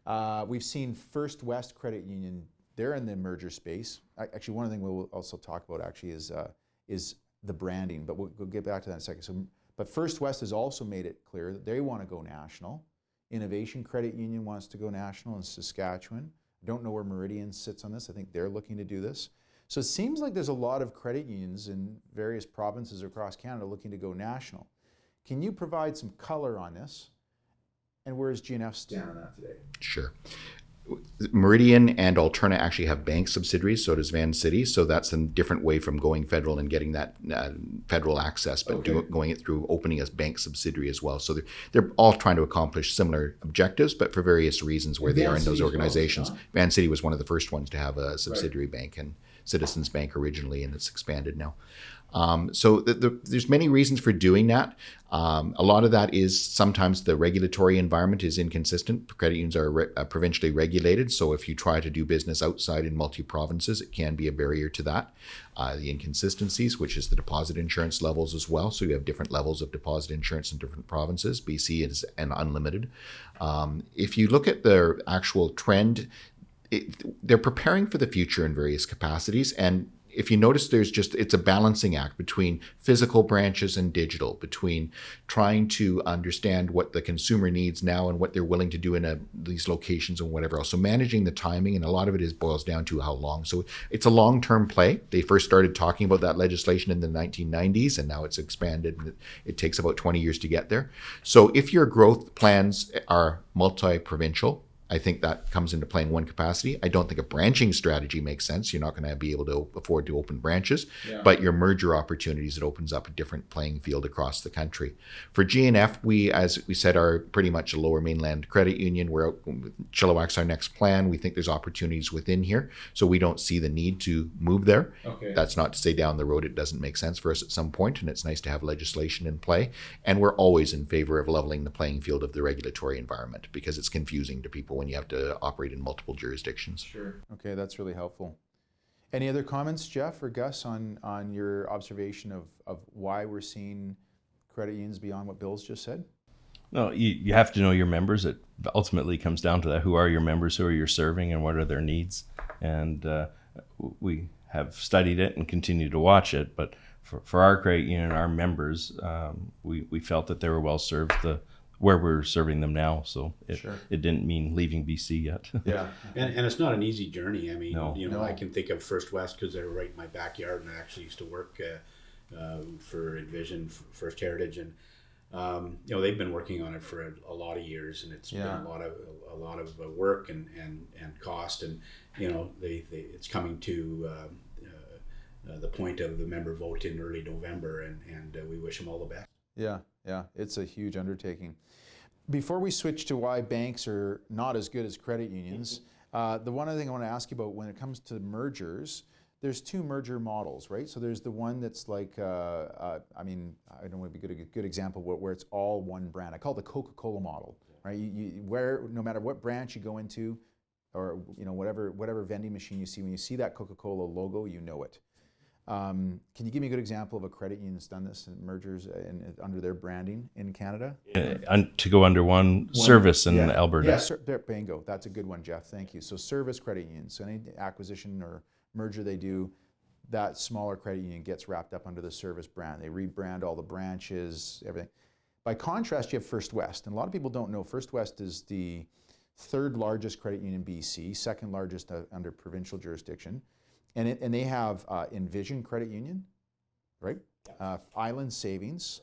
[SPEAKER 1] Uh, we've seen First West Credit Union. They're in the merger space. Actually, one of the thing we'll also talk about actually is uh, is the branding, but we'll, we'll get back to that in a second. So, but First West has also made it clear that they want to go national. Innovation Credit Union wants to go national in Saskatchewan. I don't know where Meridian sits on this. I think they're looking to do this. So it seems like there's a lot of credit unions in various provinces across Canada looking to go national. Can you provide some color on this? And where is GNF stand on that today?
[SPEAKER 3] Sure. Meridian and Alterna actually have bank subsidiaries, so does Vancity. So that's a different way from going federal and getting that uh, federal access, but do, going it through opening a bank subsidiary as well. So they're, they're all trying to accomplish similar objectives, but for various reasons where
[SPEAKER 1] And
[SPEAKER 3] they
[SPEAKER 1] Van
[SPEAKER 3] are in
[SPEAKER 1] City
[SPEAKER 3] those
[SPEAKER 1] as well,
[SPEAKER 3] organizations.
[SPEAKER 1] huh?
[SPEAKER 3] Vancity was one of the first ones to have a subsidiary bank and Citizens Bank originally, and it's expanded now. Um, so the, the, there's many reasons for doing that. Um, a lot of that is sometimes the regulatory environment is inconsistent. Credit unions are re- uh, provincially regulated, so if you try to do business outside in multi provinces, it can be a barrier to that. Uh, the inconsistencies, which is the deposit insurance levels as well. So you have different levels of deposit insurance in different provinces. BC is an unlimited. Um, if you look at the actual trend, it, they're preparing for the future in various capacities and if you notice, there's just it's a balancing act between physical branches and digital, between trying to understand what the consumer needs now and what they're willing to do in a, these locations and whatever else. So managing the timing, and a lot of it is boils down to how long. So it's a long-term play. They first started talking about that legislation in the 1990s, and now it's expanded. And it, takes about 20 years to get there. So if your growth plans are multi-provincial, I think that comes into play in one capacity. I don't think a branching strategy makes sense. You're not going to be able to afford to open branches, yeah. but your merger opportunities, it opens up a different playing field across the country. For GNF, we, as we said, are pretty much a lower mainland credit union. We're out, Chilliwack's our next plan. We think there's opportunities within here, so we don't see the need to move there. Okay. That's not to say down the road it doesn't make sense for us at some point, and it's nice to have legislation in play. And we're always in favor of leveling the playing field of the regulatory environment because it's confusing to people when you have to operate in multiple jurisdictions.
[SPEAKER 1] Sure. Okay, that's really helpful. Any other comments, Jeff or Gus, on, on your observation of, of why we're seeing credit unions beyond what Bill's just said?
[SPEAKER 2] No, you, you have to know your members. It ultimately comes down to that. Who are your members? Who are you serving? And what are their needs? And uh, we have studied it and continue to watch it. But for, for our credit union, our members, um, we, we felt that they were well served. The where we're serving them now. So it, sure. it didn't mean leaving BC yet.
[SPEAKER 4] yeah, and, and it's not an easy journey. I mean, no. you know, no. I can think of First West because they're right in my backyard, and I actually used to work uh, uh, for Envision First Heritage, and um, you know they've been working on it for a, a lot of years, and it's yeah. been a lot of a, lot of uh, work and, and, and cost, and you know they, they it's coming to. Um, uh, uh, the point of the member vote in early November, and, and uh, we wish them all the best.
[SPEAKER 1] Yeah, yeah, it's a huge undertaking. Before we switch to why banks are not as good as credit unions, uh, the one other thing I want to ask you about when it comes to mergers, there's two merger models, right? So there's the one that's like, uh, uh, I mean, I don't want to be good, a good example where, it's all one brand. I call it the Coca-Cola model, right? You, you, where no matter what branch you go into, or you know whatever whatever vending machine you see, when you see that Coca-Cola logo, you know it. Um, can you give me a good example of a credit union that's done this and mergers in, under their branding in Canada?
[SPEAKER 2] Uh, to go under one, one Servus in yeah. Alberta.
[SPEAKER 1] Yeah, sir, bingo. That's a good one, Jeff. Thank you. So Servus credit unions. So any acquisition or merger they do, that smaller credit union gets wrapped up under the Servus brand. They rebrand all the branches, everything. By contrast, you have First West, and a lot of people don't know First West is the third largest credit union in BC, second largest uh, under provincial jurisdiction and, it, and they have uh, Envision Credit Union, right? Uh, Island Savings,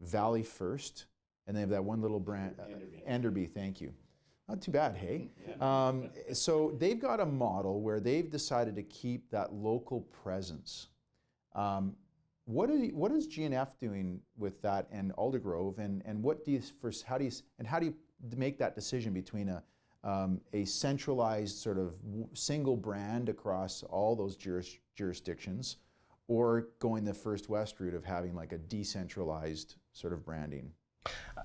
[SPEAKER 1] Valley First, and they have that one little brand, uh, Enderby. Enderby. Thank you. Not too bad, hey. Um, so they've got a model where they've decided to keep that local presence. Um, what, are you, what is GNF doing with that and Aldergrove, and, and what do you first, how do you and how do you make that decision between a um, a centralized sort of single brand across all those juris jurisdictions, or going the First West route of having like a decentralized sort of branding?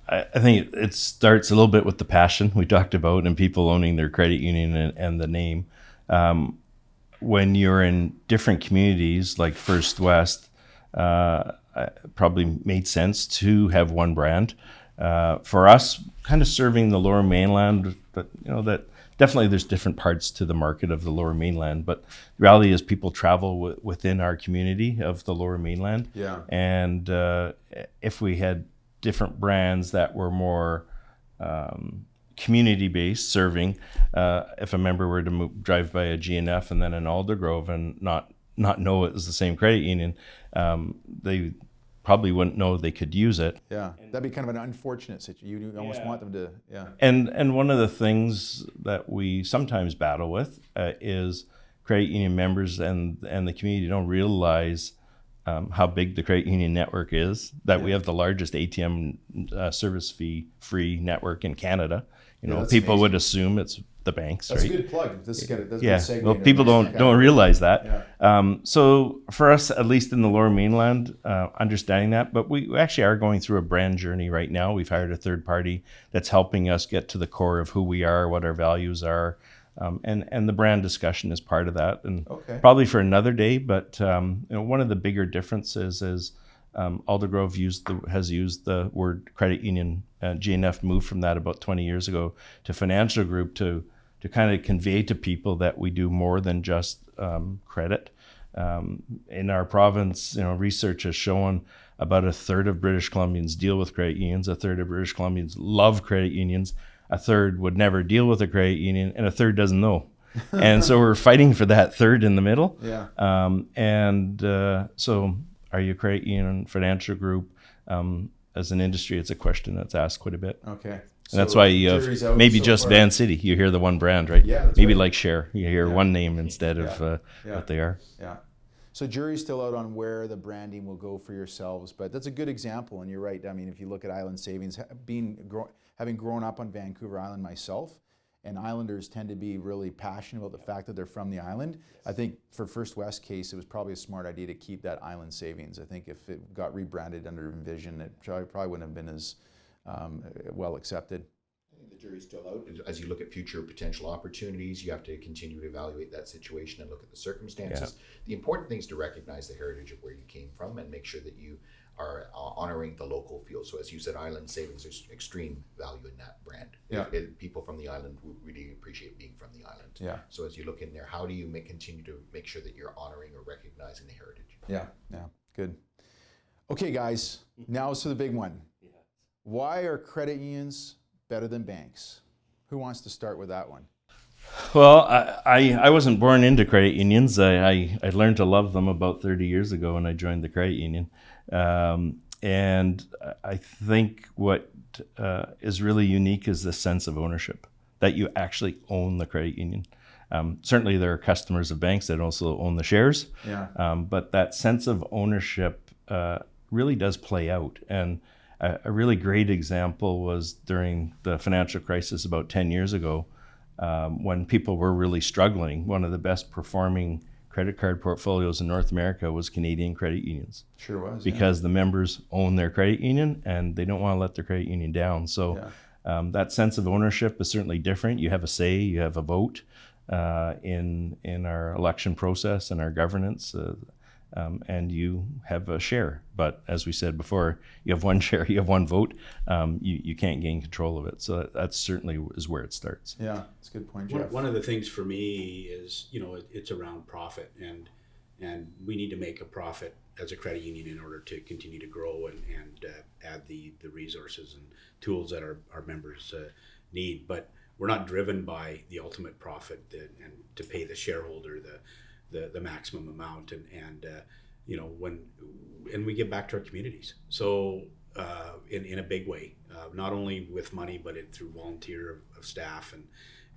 [SPEAKER 2] I, think it starts a little bit with the passion we talked about and people owning their credit union and, and the name. Um, when you're in different communities like First West, uh, probably made sense to have one brand. Uh, for us, kind of serving the Lower Mainland, but you know that definitely there's different parts to the market of the Lower Mainland. But the reality is, people travel w- within our community of the Lower Mainland.
[SPEAKER 1] Yeah.
[SPEAKER 2] And uh, if we had different brands that were more um, community based, serving, uh, if a member were to move, drive by a GNF and then an Aldergrove and not not know it was the same credit union, um, they probably wouldn't know they could use it.
[SPEAKER 1] Yeah, that'd be kind of an unfortunate situation. You almost yeah. want them to, yeah.
[SPEAKER 2] And and one of the things that we sometimes battle with uh, is credit union members and and the community don't realize um, how big the credit union network is. That yeah. we have the largest ATM uh, service fee free network in Canada. You know, people amazing. would assume it's the banks.
[SPEAKER 1] That's
[SPEAKER 2] right?
[SPEAKER 1] a good plug. This is good. That's
[SPEAKER 2] yeah. Good well, people don't don't realize that. Yeah. Um, so for us, at least in the Lower Mainland, uh, understanding that, but we actually are going through a brand journey right now. We've hired a third party that's helping us get to the core of who we are, what our values are. Um, and and the brand discussion is part of that, and okay. probably for another day. But um, you know, one of the bigger differences is um, Aldergrove used the, has used the word credit union. Uh, GNF moved from that about 20 years ago to financial group to to kind of convey to people that we do more than just um, credit. Um, in our province, you know, research has shown about a third of British Columbians deal with credit unions, a third of British Columbians love credit unions, a third would never deal with a credit union, and a third doesn't know. and so we're fighting for that third in the middle.
[SPEAKER 1] Yeah.
[SPEAKER 2] Um, and uh, so, are you a credit union financial group? Um, as an industry, it's a question that's asked quite a bit.
[SPEAKER 1] Okay.
[SPEAKER 2] And that's why you have maybe
[SPEAKER 1] so
[SPEAKER 2] just
[SPEAKER 1] far.
[SPEAKER 2] Vancity. You hear the one brand, right?
[SPEAKER 1] Yeah,
[SPEAKER 2] maybe
[SPEAKER 1] right.
[SPEAKER 2] like Share. You hear
[SPEAKER 1] Yeah.
[SPEAKER 2] one name instead of uh,
[SPEAKER 1] Yeah.
[SPEAKER 2] what they are.
[SPEAKER 1] Yeah. So jury's still out on where the branding will go for yourselves, but that's a good example. And you're right. I mean, if you look at Island Savings, being grow, having grown up on Vancouver Island myself, and Islanders tend to be really passionate about the fact that they're from the island. I think for First West case, it was probably a smart idea to keep that Island Savings. I think if it got rebranded under Envision, it probably, wouldn't have been as um, well accepted.
[SPEAKER 3] I think the jury's still out. As you look at future potential opportunities, you have to continue to evaluate that situation and look at the circumstances. The important thing is to recognize the heritage of where you came from and make sure that you are uh, honoring the local feel. So, as you said, Island Savings, there's extreme value in that brand.
[SPEAKER 1] Yeah.
[SPEAKER 3] It- it- people from the island would really appreciate being from the island.
[SPEAKER 1] Yeah.
[SPEAKER 3] So, as you look in there, how do you make, continue to make sure that you're honoring or recognizing the heritage?
[SPEAKER 1] Yeah, yeah, good. Okay, guys, now to the big one. Why are credit unions better than banks? Who wants to start with that one?
[SPEAKER 2] Well, I, I, I wasn't born into credit unions. I, I, I learned to love them about 30 years ago when I joined the credit union. Um, and I think what uh, is really unique is the sense of ownership that you actually own the credit union. Um, certainly, there are customers of banks that also own the shares.
[SPEAKER 1] Yeah.
[SPEAKER 2] Um, but that sense of ownership uh, really does play out. And a, a really great example was during the financial crisis about 10 years ago um, when people were really struggling. One of the best performing credit card portfolios in North America was Canadian credit unions
[SPEAKER 1] Sure was. yeah.
[SPEAKER 2] because the members own their credit union and they don't want to let their credit union down. So um, that sense of ownership is certainly different. You have a say, you have a vote uh, in in our election process and our governance, uh, um, and you have a share. But as we said before, you have one share, you have one vote. Um, you you can't gain control of it. So that, that certainly is where it starts.
[SPEAKER 1] Yeah, that's a good point,
[SPEAKER 4] One,
[SPEAKER 1] Jeff.
[SPEAKER 4] one of the things for me is, you know, it, it's around profit, and and we need to make a profit as a credit union in order to continue to grow and, and uh, add the, the resources and tools that our, our members uh, need. But we're not driven by the ultimate profit that, and to pay the shareholder the the, the maximum amount and and uh, you know when and we give back to our communities. So uh, in in a big way, uh, not only with money but it through volunteer of, of staff and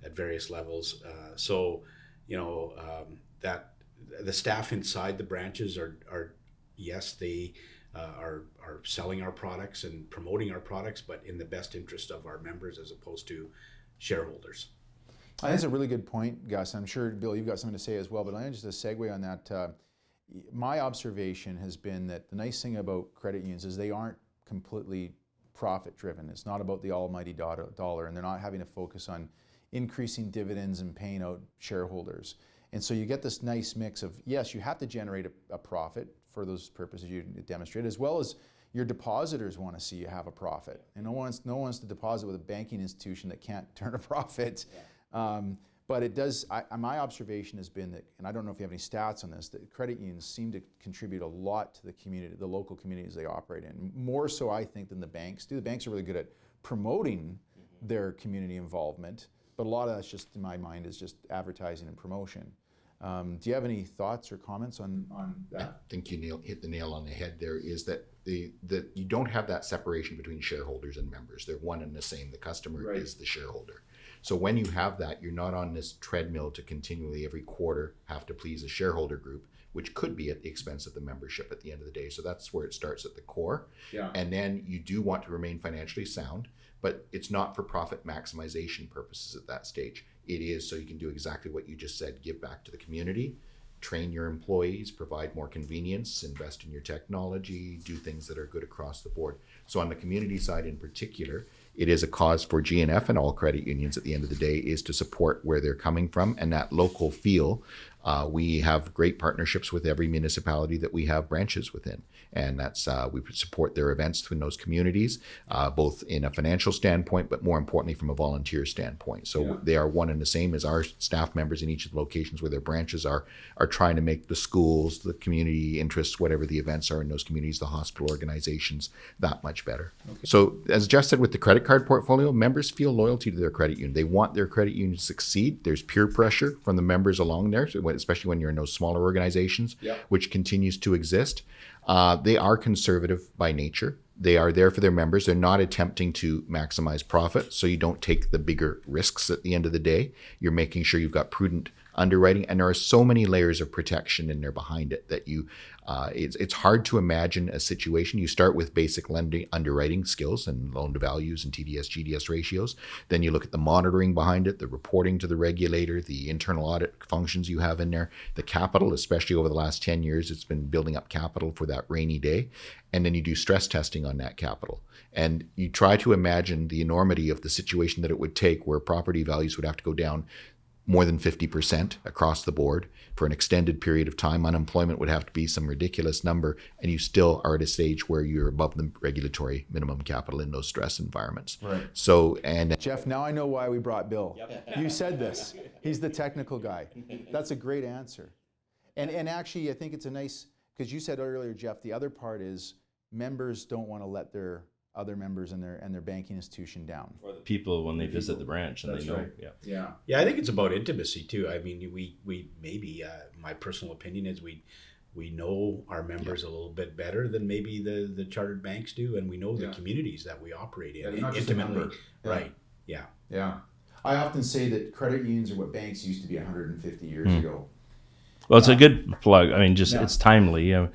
[SPEAKER 4] at various levels. Uh, so you know um, that the staff inside the branches are are yes they uh, are are selling our products and promoting our products, but in the best interest of our members as opposed to shareholders.
[SPEAKER 1] That's a really good point, Gus. I'm sure, Bill, you've got something to say as well, but I just a segue on that. Uh, my observation has been that the nice thing about credit unions is they aren't completely profit driven. It's not about the almighty do- dollar, and they're not having to focus on increasing dividends and paying out shareholders. And so you get this nice mix of yes, you have to generate a, a profit for those purposes you demonstrate, as well as your depositors want to see you have a profit. And no one wants, no one wants to deposit with a banking institution that can't turn a profit. Um, but it does, I, my observation has been that, and I don't know if you have any stats on this, that credit unions seem to contribute a lot to the community, the local communities they operate in. More so, I think, than the banks do. The banks are really good at promoting their community involvement, but a lot of that's just, in my mind, is just advertising and promotion. Um, do you have any thoughts or comments on, on
[SPEAKER 3] I think you nail, hit the nail on the head there is that the, the you don't have that separation between shareholders and members. They're one and the same. The customer
[SPEAKER 1] Right.
[SPEAKER 3] is the shareholder. So when you have that, you're not on this treadmill to continually every quarter have to please a shareholder group, which could be at the expense of the membership at the end of the day. So that's where it starts at the core.
[SPEAKER 1] Yeah.
[SPEAKER 3] And then you do want to remain financially sound, but it's not for profit maximization purposes at that stage. It is so you can do exactly what you just said give back to the community, train your employees, provide more convenience, invest in your technology, do things that are good across the board. So, on the community side in particular, it is a cause for GNF and all credit unions at the end of the day is to support where they're coming from and that local feel Uh, we have great partnerships with every municipality that we have branches within, and that's uh, we support their events in those communities, uh, both in a financial standpoint, but more importantly from a volunteer standpoint. So they are one and the same as our staff members in each of the locations where their branches are are trying to make the schools, the community interests, whatever the events are in those communities, the hospital organizations, that much better. So as Jeff said, with the credit card portfolio, members feel loyalty to their credit union. They want their credit union to succeed. There's peer pressure from the members along there, so especially when you're in those smaller organizations, which continues to exist. Uh, they are conservative by nature. They are there for their members. They're not attempting to maximize profit, so you don't take the bigger risks at the end of the day. You're making sure you've got prudent underwriting, and there are so many layers of protection in there behind it that you, uh, it's it's hard to imagine a situation. You start with basic lending underwriting skills and loan to values and TDS GDS ratios. Then you look at the monitoring behind it, the reporting to the regulator, the internal audit functions you have in there, the capital, especially over the last ten years, it's been building up capital for that rainy day, and then you do stress testing on that capital. And you try to imagine the enormity of the situation that it would take where property values would have to go down more than 50% across the board for an extended period of time. Unemployment would have to be some ridiculous number, and you still are at a stage where you're above the regulatory minimum capital in those stress environments.
[SPEAKER 1] Right.
[SPEAKER 3] So, and
[SPEAKER 1] Jeff, now I know why we brought Bill. You said this. He's the technical guy. That's a great answer. And, and actually, I think it's a nice, because you said earlier, Jeff, the other part is members don't want to let their other members and their, and their banking institution down.
[SPEAKER 2] Or the people when they visit the branch and
[SPEAKER 1] That's
[SPEAKER 2] they know.
[SPEAKER 1] right.
[SPEAKER 2] Yeah.
[SPEAKER 1] Yeah.
[SPEAKER 4] Yeah, I think it's about intimacy too. I mean, we we maybe uh, my personal opinion is we we know our members a little bit better than maybe the the chartered banks do, and we know the
[SPEAKER 1] Yeah.
[SPEAKER 4] communities that we operate in
[SPEAKER 1] they're not just a
[SPEAKER 4] intimately.
[SPEAKER 1] Yeah.
[SPEAKER 4] Right. Yeah.
[SPEAKER 1] Yeah. I often say that credit unions are what banks used to be 150 years ago.
[SPEAKER 2] Well, it's a good plug. I mean, just
[SPEAKER 1] Yeah.
[SPEAKER 2] it's timely. Uh,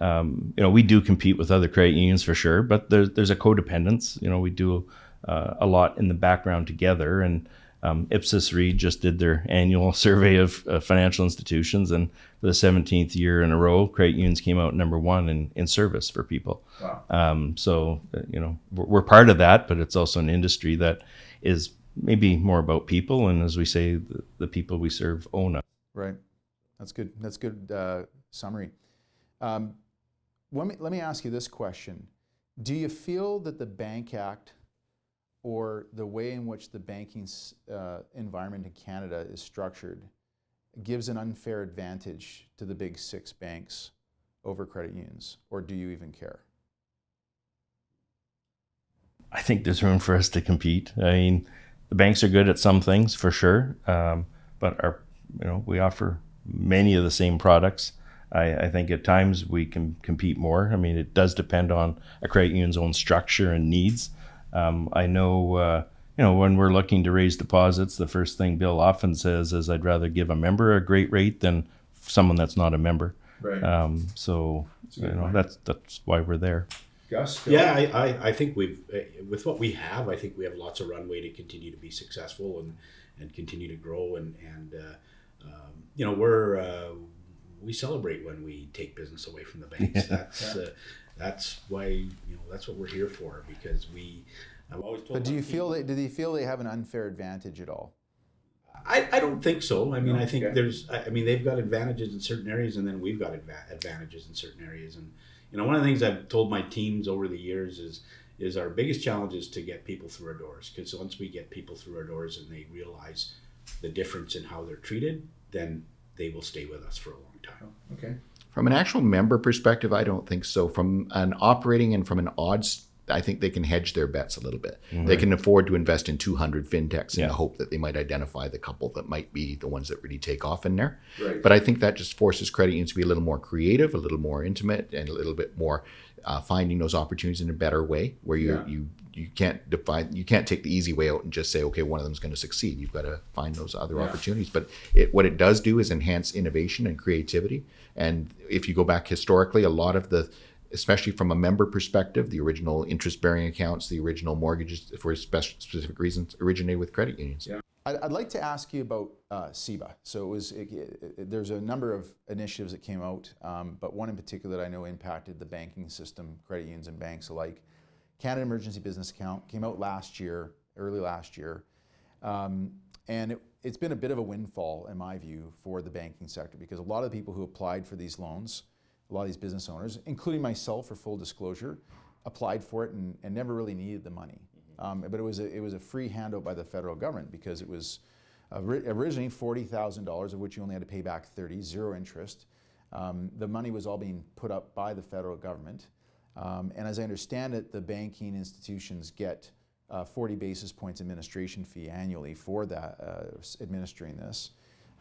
[SPEAKER 2] um, you know, we do compete with other credit unions for sure, but there's there's a codependence. You know, we do uh, a lot in the background together, and um, Ipsos Reid just did their annual survey of uh, financial institutions, and for the 17th year in a row, credit unions came out number one in, in service for people.
[SPEAKER 1] Wow.
[SPEAKER 2] Um, so, uh, you know, we're, we're part of that, but it's also an industry that is maybe more about people, and as we say, the, the people we serve own us.
[SPEAKER 1] Right. That's good. That's good uh, summary. Um, let me let me ask you this question: Do you feel that the Bank Act, or the way in which the banking uh, environment in Canada is structured, gives an unfair advantage to the big six banks over credit unions, or do you even care?
[SPEAKER 2] I think there's room for us to compete. I mean, the banks are good at some things for sure, um, but our, you know, we offer many of the same products. I, I think at times we can compete more. I mean, it does depend on a credit union's own structure and needs. Um, I know, uh, you know, when we're looking to raise deposits, the first thing Bill often says is, "I'd rather give a member a great rate than someone that's not a member."
[SPEAKER 1] Right.
[SPEAKER 2] Um, so,
[SPEAKER 1] a
[SPEAKER 2] you know,
[SPEAKER 1] point.
[SPEAKER 2] that's that's why we're there.
[SPEAKER 1] Gus.
[SPEAKER 4] Yeah, I, I, I think we've uh, with what we have, I think we have lots of runway to continue to be successful and and continue to grow and and uh, um, you know we're uh, we celebrate when we take business away from the banks. That's uh, that's why you know that's what we're here for because we. I've always told.
[SPEAKER 1] But do you
[SPEAKER 4] team-
[SPEAKER 1] feel that? Do they feel they have an unfair advantage at all?
[SPEAKER 4] I, I don't think so. I mean,
[SPEAKER 1] No?
[SPEAKER 4] I think
[SPEAKER 1] Okay.
[SPEAKER 4] there's, I I mean, they've got advantages in certain areas, and then we've got adva- advantages in certain areas. And you know, one of the things I've told my teams over the years is, is our biggest challenge is to get people through our doors. Because once we get people through our doors and they realize the difference in how they're treated, then they will stay with us for a long
[SPEAKER 1] Okay.
[SPEAKER 3] From an actual member perspective, I don't think so. From an operating and from an odds, I think they can hedge their bets a little bit. They can afford to invest in 200 fintechs in
[SPEAKER 2] Yeah.
[SPEAKER 3] the hope that they might identify the couple that might be the ones that really take off in there.
[SPEAKER 1] Right.
[SPEAKER 3] But I think that just forces credit unions to be a little more creative, a little more intimate, and a little bit more uh, finding those opportunities in a better way, where you
[SPEAKER 1] Yeah.
[SPEAKER 3] you you can't define you can't take the easy way out and just say okay one of them's going to succeed. You've got to find those other
[SPEAKER 1] Yeah.
[SPEAKER 3] opportunities. But it, what it does do is enhance innovation and creativity. And if you go back historically, a lot of the especially from a member perspective, the original interest-bearing accounts, the original mortgages for spec- specific reasons originated with credit unions.
[SPEAKER 1] Yeah. I'd, I'd like to ask you about uh, CEBA. So it was it, it- there's a number of initiatives that came out, um, but one in particular that I know impacted the banking system, credit unions and banks alike. Canada Emergency Business Account came out last year, early last year, um, and it, it's been a bit of a windfall, in my view, for the banking sector because a lot of the people who applied for these loans, a lot of these business owners, including myself, for full disclosure, applied for it and, and never really needed the money. Um, but it was a, it was a free handout by the federal government because it was originally forty thousand dollars, of which you only had to pay back thirty, zero interest. Um, the money was all being put up by the federal government, um, and as I understand it, the banking institutions get uh, 40 basis points administration fee annually for that uh, administering this.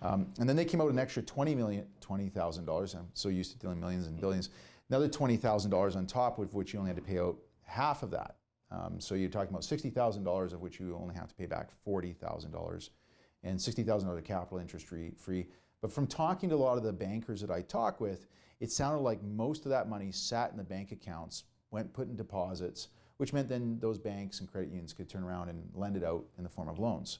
[SPEAKER 1] Um, and then they came out an extra 20 million, $20,000. I'm so used to dealing millions and billions. Another $20,000 on top, of which you only had to pay out half of that. Um, so you're talking about $60,000 of which you only have to pay back $40,000 and $60,000 of capital interest free. But from talking to a lot of the bankers that I talk with, it sounded like most of that money sat in the bank accounts, went put in deposits, which meant then those banks and credit unions could turn around and lend it out in the form of loans.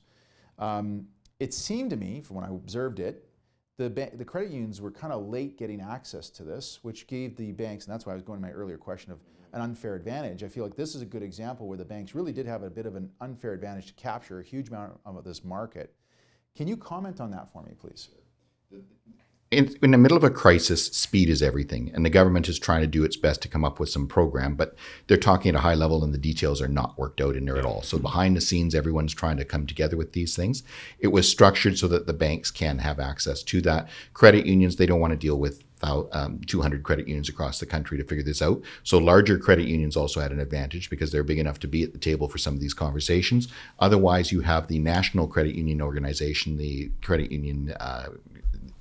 [SPEAKER 1] Um, it seemed to me, from when I observed it, the, the credit unions were kind of late getting access to this, which gave the banks, and that's why I was going to my earlier question of an unfair advantage. I feel like this is a good example where the banks really did have a bit of an unfair advantage to capture a huge amount of this market. Can you comment on that for me, please?
[SPEAKER 3] In, in, the middle of a crisis, speed is everything, and the government is trying to do its best to come up with some program, but they're talking at a high level, and the details are not worked out in there at all. So behind the scenes, everyone's trying to come together with these things. It was structured so that the banks can have access to that. Credit unions, they don't want to deal with um, 200 credit unions across the country to figure this out. So larger credit unions also had an advantage because they're big enough to be at the table for some of these conversations. Otherwise, you have the National Credit Union Organization, the credit union uh,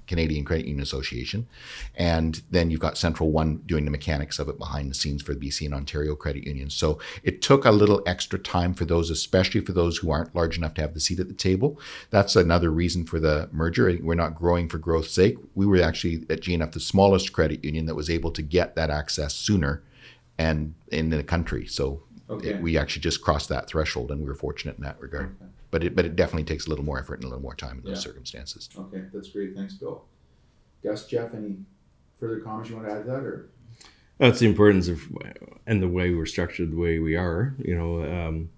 [SPEAKER 3] Canadian Credit Union Association. And then you've got Central One doing the mechanics of it behind the scenes for the BC and Ontario credit unions. So it took a little extra time for those, especially for those who aren't large enough to have the seat at the table. That's another reason for the merger. We're not growing for growth's sake. We were actually at GNF the smallest credit union that was able to get that access sooner and in the country. So okay. it, we actually just crossed that threshold and we were fortunate in that regard. Okay but it but it definitely takes a little more effort and a little more time in those yeah. circumstances.
[SPEAKER 1] Okay, that's great. Thanks, Bill. Gus, Jeff, any further comments you want to add to that, or?
[SPEAKER 2] That's the importance of and the way we're structured, the way we are. You know, um,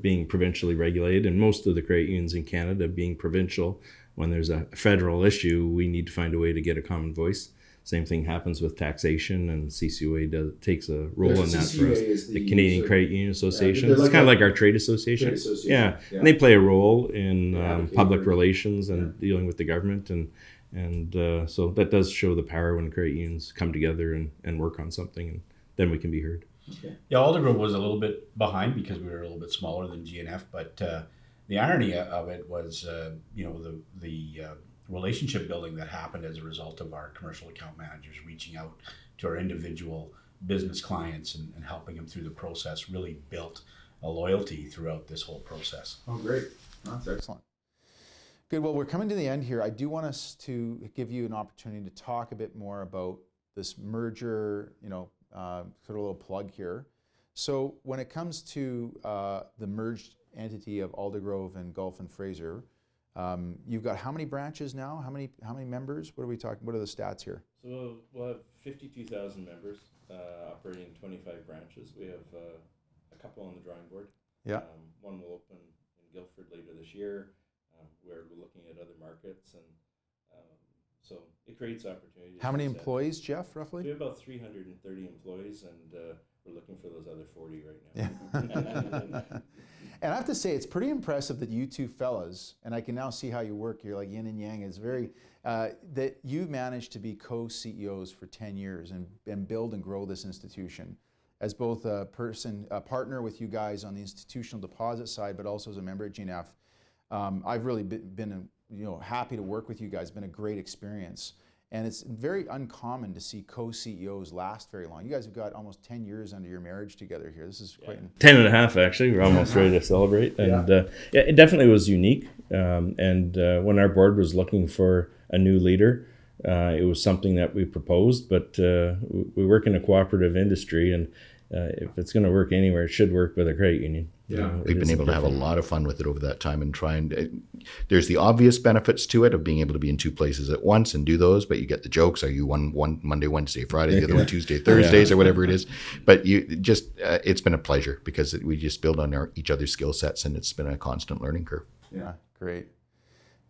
[SPEAKER 2] being provincially regulated, and most of the credit unions in Canada being provincial. When there's a federal issue, we need to find a way to get a common voice. Same thing happens with taxation, and CCUA does, takes a role in that for us. The, the, Canadian Credit Union Association. Yeah, it's like kind of like our trade association. trade association. Yeah. yeah. and they play a role in um, public relations and yeah. dealing with the government, and and uh, so that does show the power when credit unions come together and, and work on something, and then we can be heard.
[SPEAKER 4] Okay. Yeah, Aldergrove was a little bit behind because we were a little bit smaller than GNF, but uh, the irony of it was, uh, you know, the the uh, relationship building that happened as a result of our commercial account managers reaching out to our individual business clients and, and helping them through the process really built a loyalty throughout this whole process.
[SPEAKER 1] Oh, great. That's excellent. Good. Well, we're coming to the end here. I do want us to give you an opportunity to talk a bit more about this merger, you know, uh, sort of a little plug here. So, when it comes to uh, the merged entity of Aldergrove and Gulf and Fraser, um, you've got how many branches now? How many how many members? What are we talking? What are the stats here?
[SPEAKER 2] So we'll have fifty-two thousand members uh, operating twenty-five branches. We have uh, a couple on the drawing board.
[SPEAKER 1] Yeah.
[SPEAKER 2] Um, one will open in Guildford later this year. Um, we're looking at other markets, and um, so it creates opportunities.
[SPEAKER 1] How many employees, Jeff? Roughly.
[SPEAKER 2] We have about three hundred and thirty employees, and uh, we're looking for those other forty right now.
[SPEAKER 1] Yeah. And I have to say, it's pretty impressive that you two fellas, and I can now see how you work. You're like yin and yang. It's very uh, that you managed to be co-CEOs for 10 years and, and build and grow this institution as both a person, a partner with you guys on the institutional deposit side, but also as a member at GNF. Um, I've really been, been, you know, happy to work with you guys. It's been a great experience. And it's very uncommon to see co-CEOs last very long. You guys have got almost 10 years under your marriage together here. This is quite... Yeah.
[SPEAKER 2] 10 and a half, actually. We're almost ready to celebrate. And yeah. Uh, yeah, it definitely was unique. Um, and uh, when our board was looking for a new leader, uh, it was something that we proposed. But uh, we work in a cooperative industry, and uh, if it's going to work anywhere, it should work with a credit union.
[SPEAKER 3] Yeah, we've been able to have a lot of fun with it over that time and try and. Uh, there's the obvious benefits to it of being able to be in two places at once and do those, but you get the jokes. Are you one one Monday, Wednesday, Friday, the other one Tuesday, Thursdays, yeah. or whatever it is? But you just uh, it's been a pleasure because we just build on our, each other's skill sets and it's been a constant learning curve.
[SPEAKER 1] Yeah, great.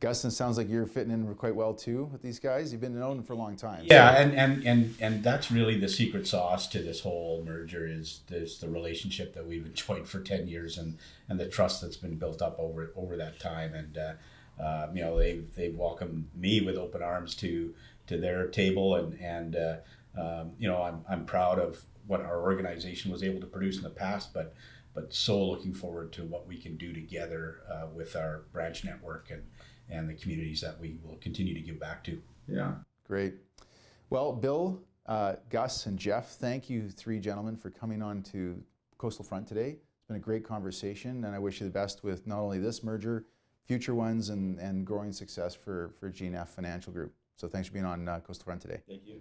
[SPEAKER 1] Gus, it sounds like you're fitting in quite well too with these guys. You've been known for a long time.
[SPEAKER 4] Yeah, and, and, and, and that's really the secret sauce to this whole merger is this the relationship that we've enjoyed for ten years and, and the trust that's been built up over over that time. And uh, um, you know they've they've welcomed me with open arms to to their table and and uh, um, you know I'm I'm proud of what our organization was able to produce in the past, but but so looking forward to what we can do together uh, with our branch network and and the communities that we will continue to give back to.
[SPEAKER 1] Yeah. Great. Well, Bill, uh, Gus, and Jeff, thank you, three gentlemen, for coming on to Coastal Front today. It's been a great conversation, and I wish you the best with not only this merger, future ones, and, and growing success for, for GNF Financial Group. So thanks for being on uh, Coastal Front today.
[SPEAKER 4] Thank you.